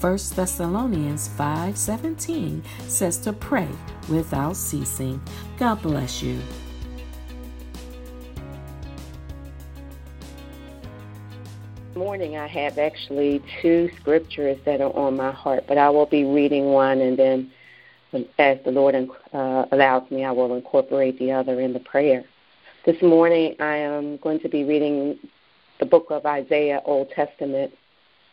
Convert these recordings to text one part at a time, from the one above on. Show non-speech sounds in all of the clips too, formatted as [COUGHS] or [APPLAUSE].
1 Thessalonians 5:17 says to pray without ceasing. God bless you. morning I have actually two scriptures that are on my heart, but I will be reading one and then as the Lord uh, allows me, I will incorporate the other in the prayer. This morning I am going to be reading the book of Isaiah, Old Testament,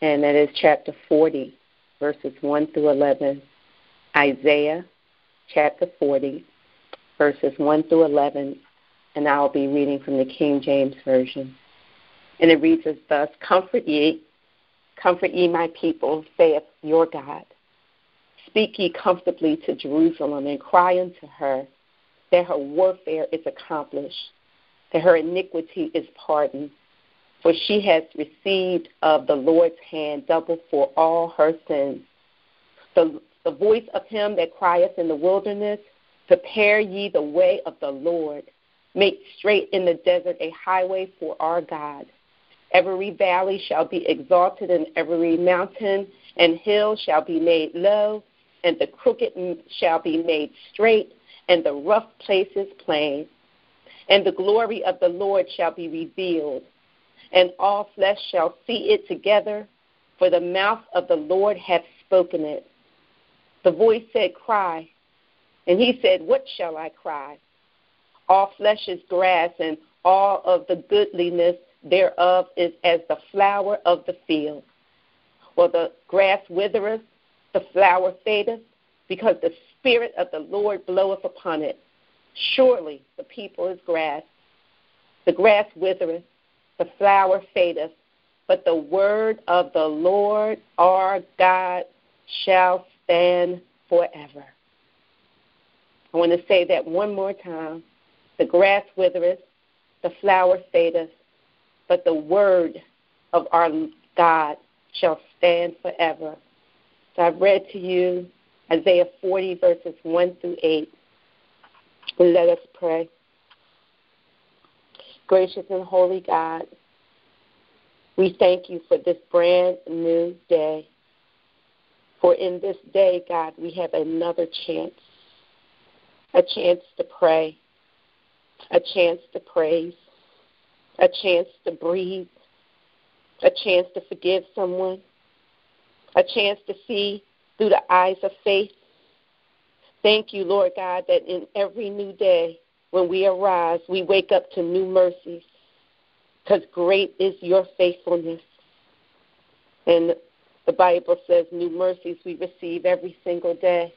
and that is chapter 40, verses 1 through 11. Isaiah chapter 40, verses 1 through 11, and I'll be reading from the King James Version. And it reads as thus Comfort ye, comfort ye my people, saith your God. Speak ye comfortably to Jerusalem, and cry unto her that her warfare is accomplished, that her iniquity is pardoned for she has received of the Lord's hand double for all her sins. The, the voice of him that crieth in the wilderness, Prepare ye the way of the Lord. Make straight in the desert a highway for our God. Every valley shall be exalted, and every mountain and hill shall be made low, and the crooked shall be made straight, and the rough places plain. And the glory of the Lord shall be revealed and all flesh shall see it together, for the mouth of the Lord hath spoken it. The voice said, Cry. And he said, What shall I cry? All flesh is grass, and all of the goodliness thereof is as the flower of the field. Well, the grass withereth, the flower fadeth, because the Spirit of the Lord bloweth upon it. Surely the people is grass. The grass withereth, the flower fadeth, but the word of the Lord our God shall stand forever. I want to say that one more time. The grass withereth, the flower fadeth, but the word of our God shall stand forever. So I've read to you Isaiah 40, verses 1 through 8. Let us pray. Gracious and holy God, we thank you for this brand new day. For in this day, God, we have another chance a chance to pray, a chance to praise, a chance to breathe, a chance to forgive someone, a chance to see through the eyes of faith. Thank you, Lord God, that in every new day, when we arise, we wake up to new mercies because great is your faithfulness. And the Bible says new mercies we receive every single day.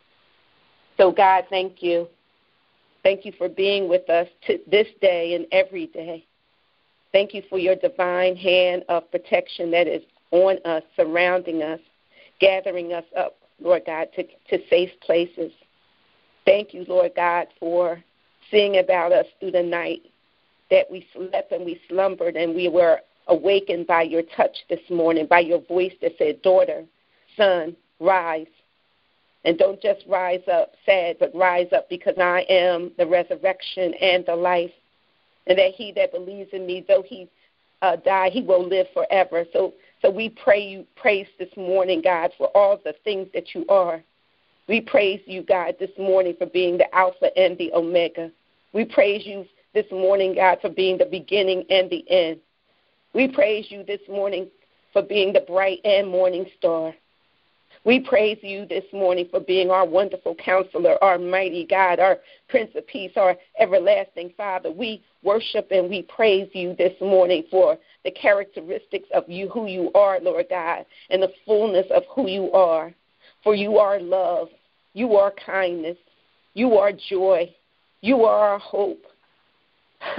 So, God, thank you. Thank you for being with us this day and every day. Thank you for your divine hand of protection that is on us, surrounding us, gathering us up, Lord God, to, to safe places. Thank you, Lord God, for sing about us through the night, that we slept and we slumbered and we were awakened by your touch this morning, by your voice that said, Daughter, son, rise. And don't just rise up sad, but rise up because I am the resurrection and the life. And that he that believes in me, though he uh, die, he will live forever. So, so we pray you praise this morning, God, for all the things that you are. We praise you, God, this morning for being the Alpha and the Omega. We praise you this morning, God, for being the beginning and the end. We praise you this morning for being the bright and morning star. We praise you this morning for being our wonderful counselor, our mighty God, our Prince of Peace, our everlasting Father. We worship and we praise you this morning for the characteristics of you, who you are, Lord God, and the fullness of who you are. For you are love, you are kindness, you are joy, you are our hope. [LAUGHS]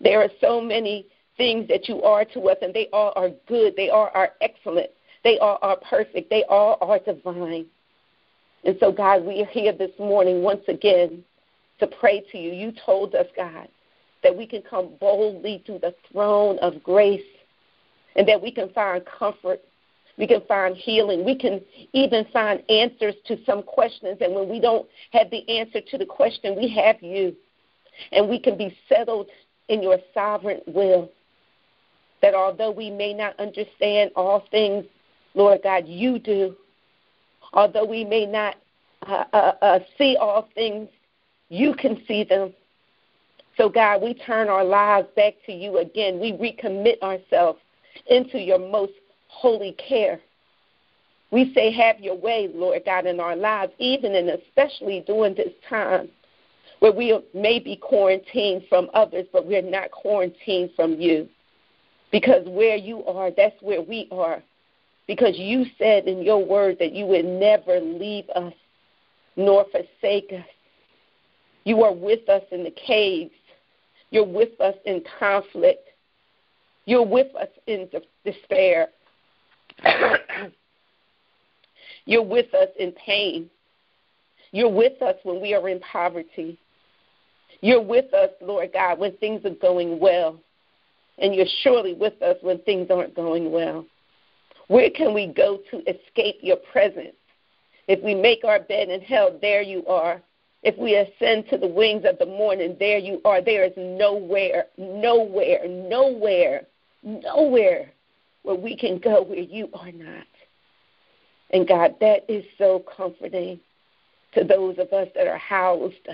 there are so many things that you are to us, and they all are good. They all are excellent. They all are perfect. They all are divine. And so, God, we are here this morning once again to pray to you. You told us, God, that we can come boldly to the throne of grace and that we can find comfort. We can find healing. We can even find answers to some questions. And when we don't have the answer to the question, we have you. And we can be settled in your sovereign will. That although we may not understand all things, Lord God, you do. Although we may not uh, uh, uh, see all things, you can see them. So, God, we turn our lives back to you again. We recommit ourselves into your most holy care. We say, Have your way, Lord God, in our lives, even and especially during this time where we may be quarantined from others, but we're not quarantined from you. Because where you are, that's where we are. Because you said in your word that you would never leave us nor forsake us. You are with us in the caves. You're with us in conflict. You're with us in despair. [COUGHS] You're with us in pain. You're with us when we are in poverty. You're with us, Lord God, when things are going well. And you're surely with us when things aren't going well. Where can we go to escape your presence? If we make our bed in hell, there you are. If we ascend to the wings of the morning, there you are. There is nowhere, nowhere, nowhere, nowhere where we can go where you are not. And God, that is so comforting to those of us that are housed,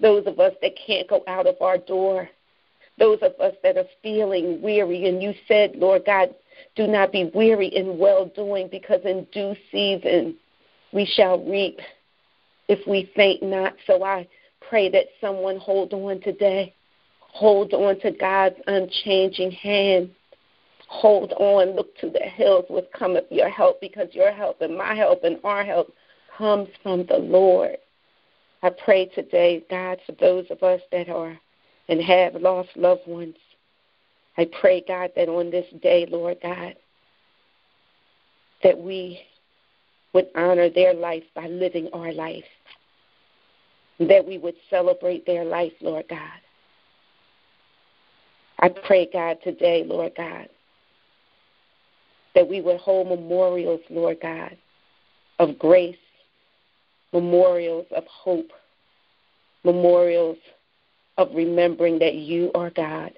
those of us that can't go out of our door, those of us that are feeling weary. And you said, Lord God, do not be weary in well doing, because in due season we shall reap if we faint not. So I pray that someone hold on today. Hold on to God's unchanging hand. Hold on, look to the hills with cometh your help, because your help and my help and our help comes from the Lord. I pray today, God, for those of us that are and have lost loved ones. I pray, God, that on this day, Lord God, that we would honor their life by living our life, that we would celebrate their life, Lord God. I pray, God, today, Lord God, that we would hold memorials, Lord God, of grace, memorials of hope, memorials of remembering that you are God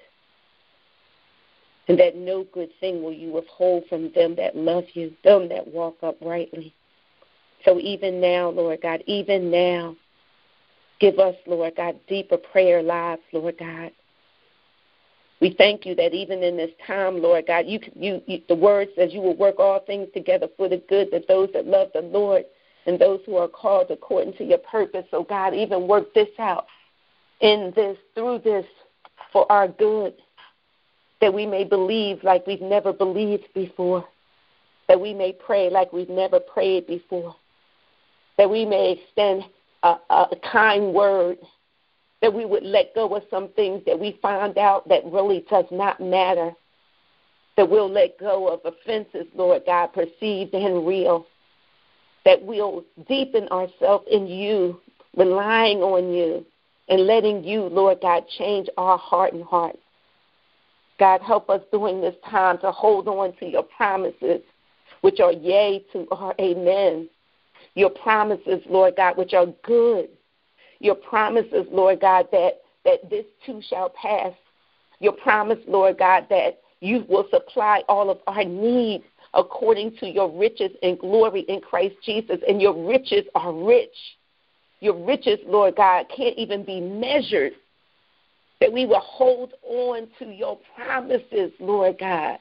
and that no good thing will you withhold from them that love you, them that walk uprightly. So even now, Lord God, even now, give us, Lord God, deeper prayer lives, Lord God. We thank you that even in this time, Lord God, you, you, you the word says you will work all things together for the good that those that love the Lord and those who are called according to your purpose. So God, even work this out in this, through this, for our good that we may believe like we've never believed before, that we may pray like we've never prayed before, that we may extend a, a kind word, that we would let go of some things that we find out that really does not matter, that we'll let go of offenses, Lord God, perceived and real, that we'll deepen ourselves in you, relying on you, and letting you, Lord God, change our heart and heart God, help us during this time to hold on to your promises, which are yea to our amen. Your promises, Lord God, which are good. Your promises, Lord God, that, that this too shall pass. Your promise, Lord God, that you will supply all of our needs according to your riches and glory in Christ Jesus. And your riches are rich. Your riches, Lord God, can't even be measured that we will hold on to your promises, Lord God.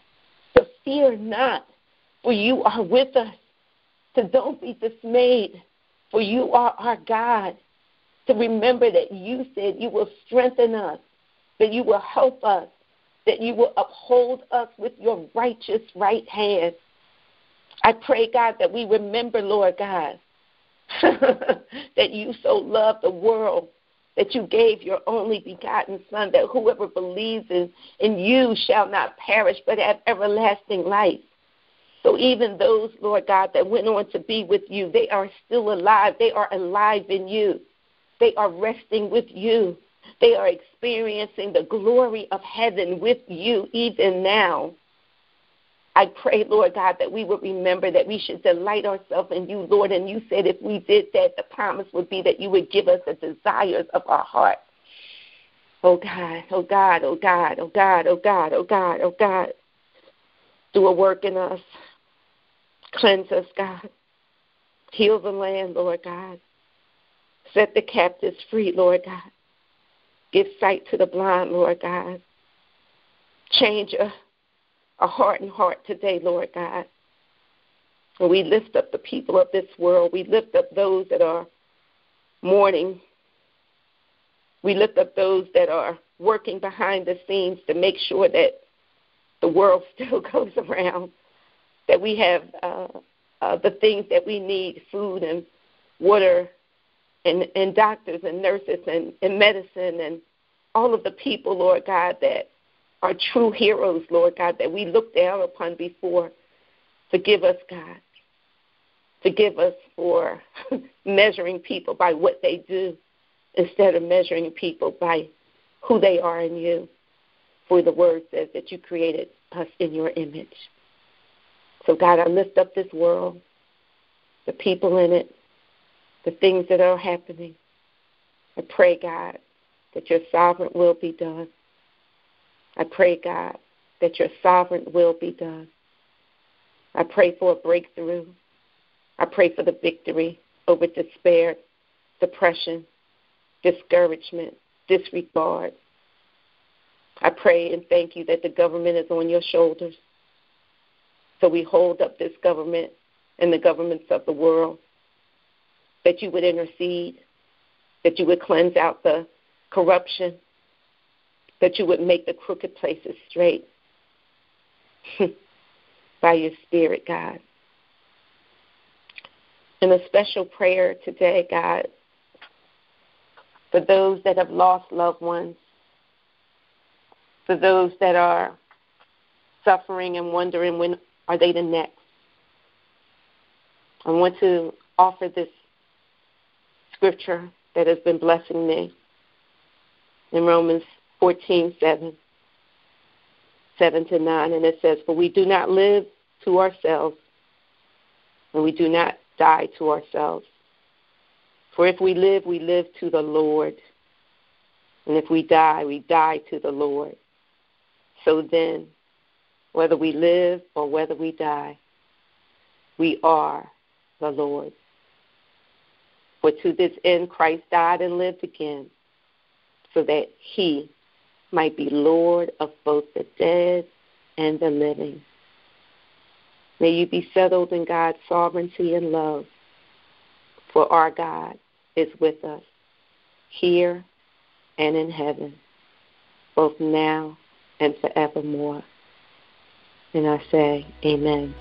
So fear not, for you are with us. So don't be dismayed, for you are our God. To remember that you said you will strengthen us, that you will help us, that you will uphold us with your righteous right hand. I pray, God, that we remember, Lord God, [LAUGHS] that you so loved the world that you gave your only begotten Son, that whoever believes in, in you shall not perish but have everlasting life. So even those, Lord God, that went on to be with you, they are still alive. They are alive in you. They are resting with you. They are experiencing the glory of heaven with you even now. I pray, Lord God, that we would remember that we should delight ourselves in you, Lord. And you said if we did that, the promise would be that you would give us the desires of our heart. Oh God, oh God, oh God, oh God, oh God, oh God, oh God. Do a work in us. Cleanse us, God. Heal the land, Lord God. Set the captives free, Lord God. Give sight to the blind, Lord God. Change a, a heart and heart today, Lord God. We lift up the people of this world. We lift up those that are mourning. We lift up those that are working behind the scenes to make sure that the world [LAUGHS] still goes around, that we have uh, uh, the things that we need food and water and, and doctors and nurses and, and medicine and all of the people, Lord God, that are true heroes, Lord God, that we look down upon before. Forgive us, God. Forgive us for [LAUGHS] measuring people by what they do instead of measuring people by who they are in you. For the word says that you created us in your image. So, God, I lift up this world, the people in it, the things that are happening. I pray, God, that your sovereign will be done. I pray, God, that your sovereign will be done. I pray for a breakthrough. I pray for the victory over despair, depression, discouragement, disregard. I pray and thank you that the government is on your shoulders. So we hold up this government and the governments of the world that you would intercede, that you would cleanse out the corruption, that you would make the crooked places straight [LAUGHS] by your Spirit, God. And a special prayer today, God, for those that have lost loved ones, for those that are suffering and wondering when are they the next. I want to offer this scripture that has been blessing me in Romans 14 7, 7 to 9. And it says, For we do not live to ourselves, and we do not die to ourselves. For if we live, we live to the Lord. And if we die, we die to the Lord. So then, whether we live or whether we die, we are the Lord's. For to this end Christ died and lived again, so that he might be Lord of both the dead and the living. May you be settled in God's sovereignty and love, for our God is with us here and in heaven, both now and forevermore. And I say, Amen.